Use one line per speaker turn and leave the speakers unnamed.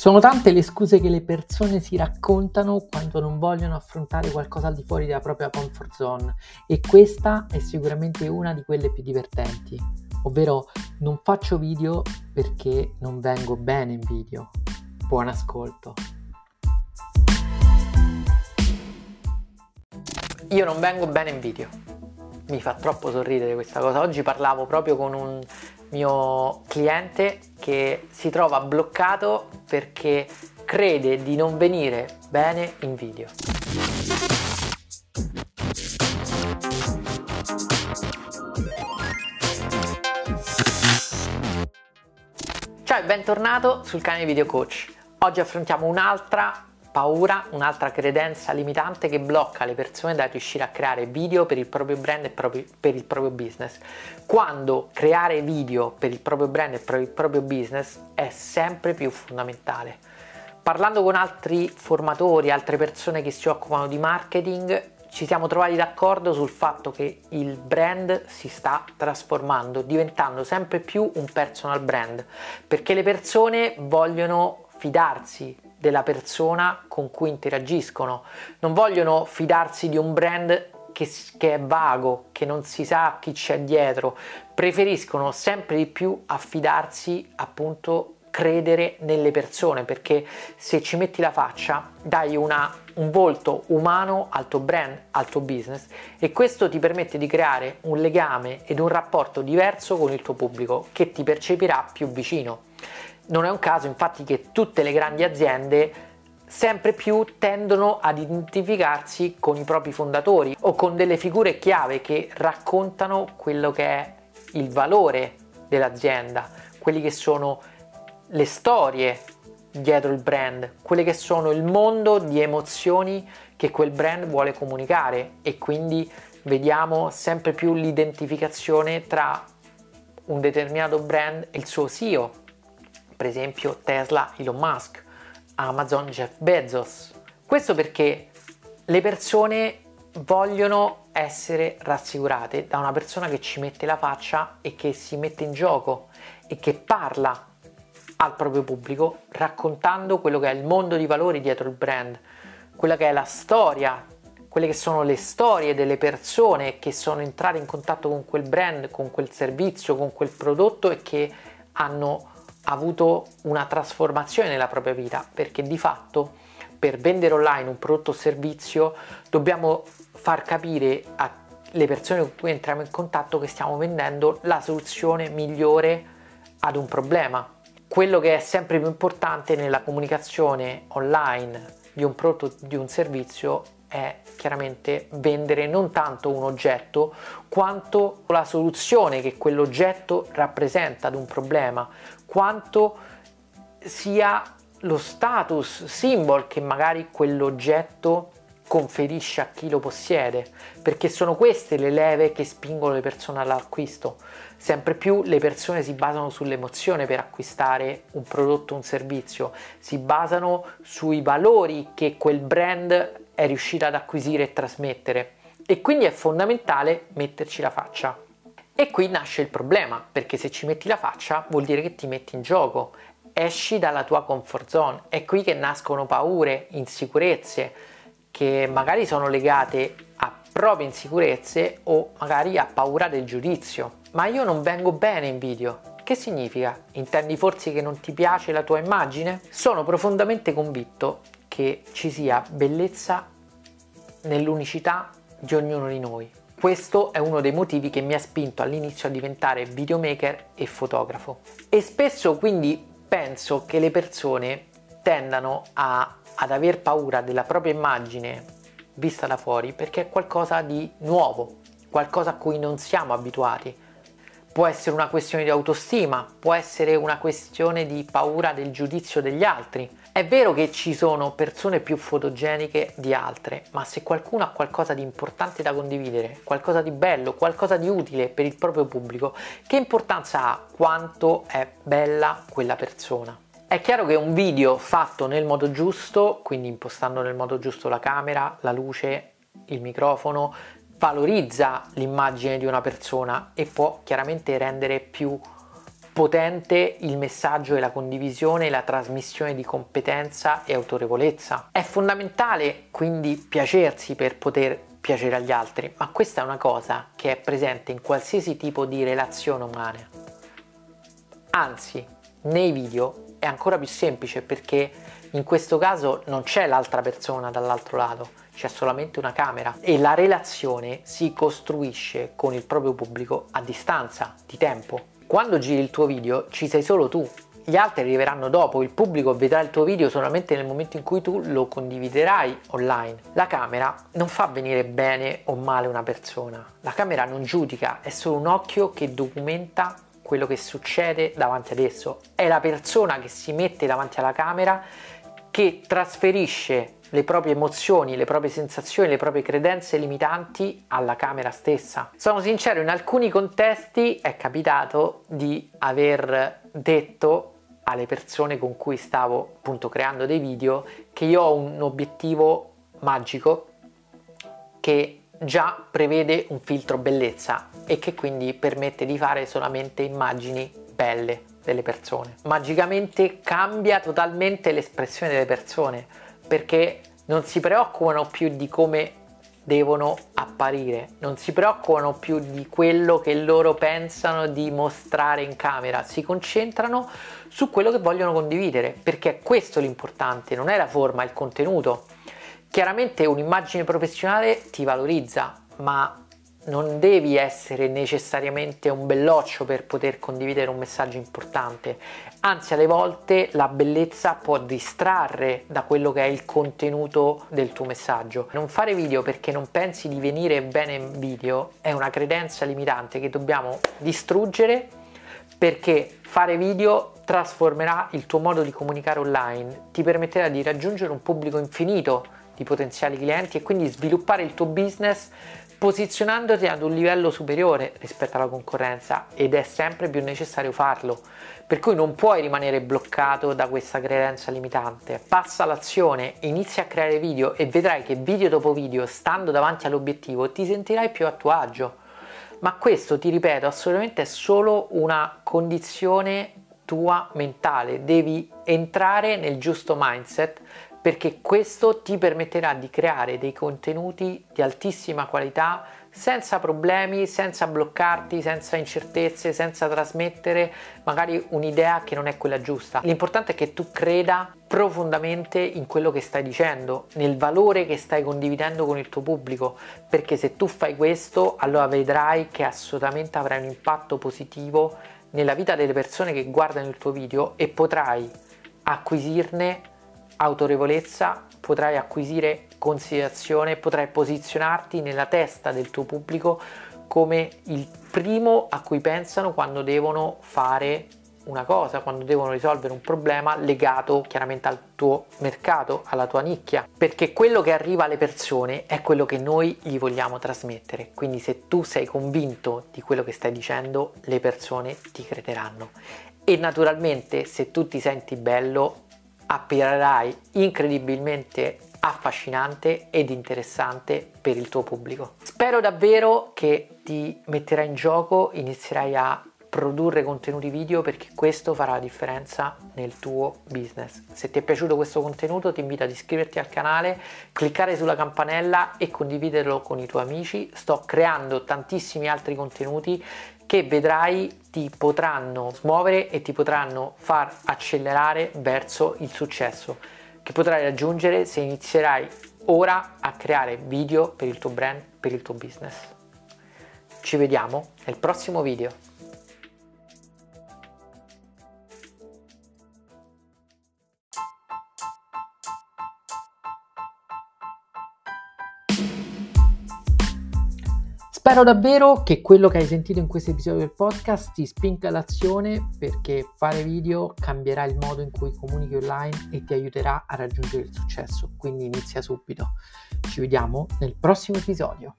Sono tante le scuse che le persone si raccontano quando non vogliono affrontare qualcosa al di fuori della propria comfort zone e questa è sicuramente una di quelle più divertenti, ovvero non faccio video perché non vengo bene in video. Buon ascolto. Io non vengo bene in video. Mi fa troppo sorridere questa cosa. Oggi parlavo proprio con un mio cliente che si trova bloccato perché crede di non venire bene in video. Ciao e bentornato sul canale Video Coach. Oggi affrontiamo un'altra paura, un'altra credenza limitante che blocca le persone da riuscire a creare video per il proprio brand e per il proprio business. Quando creare video per il proprio brand e per il proprio business è sempre più fondamentale. Parlando con altri formatori, altre persone che si occupano di marketing, ci siamo trovati d'accordo sul fatto che il brand si sta trasformando, diventando sempre più un personal brand, perché le persone vogliono fidarsi della persona con cui interagiscono, non vogliono fidarsi di un brand che, che, è vago, che non si sa chi c'è dietro, preferiscono sempre di più affidarsi appunto credere nelle persone perché se ci metti la faccia dai una, un volto umano al tuo brand, al tuo business e questo ti permette di creare un legame ed un rapporto diverso con il tuo pubblico che ti percepirà più vicino. Non è un caso infatti che tutte le grandi aziende sempre più tendono ad identificarsi con i propri fondatori o con delle figure chiave che raccontano quello che è il valore dell'azienda, quelli che sono le storie dietro il brand, quelle che sono il mondo di emozioni che quel brand vuole comunicare e quindi vediamo sempre più l'identificazione tra un determinato brand e il suo CEO, per esempio Tesla Elon Musk, Amazon Jeff Bezos. Questo perché le persone vogliono essere rassicurate da una persona che ci mette la faccia e che si mette in gioco e che parla al proprio pubblico raccontando quello che è il mondo di valori dietro il brand, quella che è la storia, quelle che sono le storie delle persone che sono entrate in contatto con quel brand, con quel servizio, con quel prodotto e che hanno avuto una trasformazione nella propria vita perché di fatto per vendere online un prodotto o servizio dobbiamo far capire alle persone con cui entriamo in contatto che stiamo vendendo la soluzione migliore ad un problema. Quello che è sempre più importante nella comunicazione online di un prodotto, di un servizio è chiaramente vendere non tanto un oggetto quanto la soluzione che quell'oggetto rappresenta ad un problema, quanto sia lo status symbol che magari quell'oggetto conferisce a chi lo possiede, perché sono queste le leve che spingono le persone all'acquisto. Sempre più le persone si basano sull'emozione per acquistare un prodotto un servizio, si basano sui valori che quel brand è riuscito ad acquisire e trasmettere e quindi è fondamentale metterci la faccia. E qui nasce il problema, perché se ci metti la faccia vuol dire che ti metti in gioco, esci dalla tua comfort zone, è qui che nascono paure, insicurezze, che magari sono legate a proprie insicurezze o magari a paura del giudizio. Ma io non vengo bene in video. Che significa? Intendi forse che non ti piace la tua immagine? Sono profondamente convinto che ci sia bellezza nell'unicità di ognuno di noi. Questo è uno dei motivi che mi ha spinto all'inizio a diventare videomaker e fotografo. E spesso quindi penso che le persone tendano a, ad aver paura della propria immagine vista da fuori perché è qualcosa di nuovo, qualcosa a cui non siamo abituati. Può essere una questione di autostima, può essere una questione di paura del giudizio degli altri, è vero che ci sono persone più fotogeniche di altre, ma se qualcuno ha qualcosa di importante da condividere, qualcosa di bello, qualcosa di utile per il proprio pubblico, che importanza ha quanto è bella quella persona? È chiaro che un video fatto nel modo giusto, quindi impostando nel modo giusto la camera, la luce, il microfono, valorizza l'immagine di una persona e può chiaramente rendere più potente il messaggio e la condivisione e la trasmissione di competenza e autorevolezza. È fondamentale quindi piacersi per poter piacere agli altri, ma questa è una cosa che è presente in qualsiasi tipo di relazione umana. Anzi, nei video è ancora più semplice perché in questo caso non c'è l'altra persona dall'altro lato, c'è solamente una camera e la relazione si costruisce con il proprio pubblico a distanza di tempo. Quando giri il tuo video ci sei solo tu, gli altri arriveranno dopo, il pubblico vedrà il tuo video solamente nel momento in cui tu lo condividerai online. La camera non fa venire bene o male una persona, la camera non giudica, è solo un occhio che documenta quello che succede davanti ad esso. È la persona che si mette davanti alla camera che trasferisce le proprie emozioni, le proprie sensazioni, le proprie credenze limitanti alla camera stessa. Sono sincero, in alcuni contesti è capitato di aver detto alle persone con cui stavo appunto creando dei video che io ho un obiettivo magico che già prevede un filtro bellezza e che quindi permette di fare solamente immagini belle delle persone. Magicamente cambia totalmente l'espressione delle persone perché non si preoccupano più di come devono apparire, non si preoccupano più di quello che loro pensano di mostrare in camera, si concentrano su quello che vogliono condividere, perché è questo l'importante, non è la forma, è il contenuto. Chiaramente un'immagine professionale ti valorizza, ma non devi essere necessariamente un belloccio per poter condividere un messaggio importante, anzi alle volte la bellezza può distrarre da quello che è il contenuto del tuo messaggio. Non fare video perché non pensi di venire bene in video è una credenza limitante che dobbiamo distruggere perché fare video trasformerà il tuo modo di comunicare online, ti permetterà di raggiungere un pubblico infinito di potenziali clienti e quindi sviluppare il tuo business posizionandoti ad un livello superiore rispetto alla concorrenza ed è sempre più necessario farlo. Per cui non puoi rimanere bloccato da questa credenza limitante. Passa all'azione, inizia a creare video e vedrai che video dopo video, stando davanti all'obiettivo, ti sentirai più a tuo agio. Ma questo, ti ripeto, assolutamente è solo una condizione tua mentale. Devi entrare nel giusto mindset perché questo ti permetterà di creare dei contenuti di altissima qualità senza problemi, senza bloccarti, senza incertezze, senza trasmettere magari un'idea che non è quella giusta. L'importante è che tu creda profondamente in quello che stai dicendo, nel valore che stai condividendo con il tuo pubblico, perché se tu fai questo, allora vedrai che assolutamente avrai un impatto positivo nella vita delle persone che guardano il tuo video e potrai acquisirne autorevolezza, potrai acquisire considerazione, potrai posizionarti nella testa del tuo pubblico come il primo a cui pensano quando devono fare una cosa, quando devono risolvere un problema legato chiaramente al tuo mercato, alla tua nicchia, perché quello che arriva alle persone è quello che noi gli vogliamo trasmettere. Quindi se tu sei convinto di quello che stai dicendo, le persone ti crederanno. E naturalmente se tu ti senti bello, apparirai incredibilmente affascinante ed interessante per il tuo pubblico. Spero davvero che ti metterai in gioco, inizierai a produrre contenuti video perché questo farà la differenza nel tuo business. Se ti è piaciuto questo contenuto ti invito ad iscriverti al canale, cliccare sulla campanella e condividerlo con i tuoi amici. Sto creando tantissimi altri contenuti che vedrai ti potranno smuovere e ti potranno far accelerare verso il successo che potrai raggiungere se inizierai ora a creare video per il tuo brand, per il tuo business. Ci vediamo nel prossimo video. Spero davvero che quello che hai sentito in questo episodio del podcast ti spinga all'azione perché fare video cambierà il modo in cui comunichi online e ti aiuterà a raggiungere il successo. Quindi inizia subito. Ci vediamo nel prossimo episodio.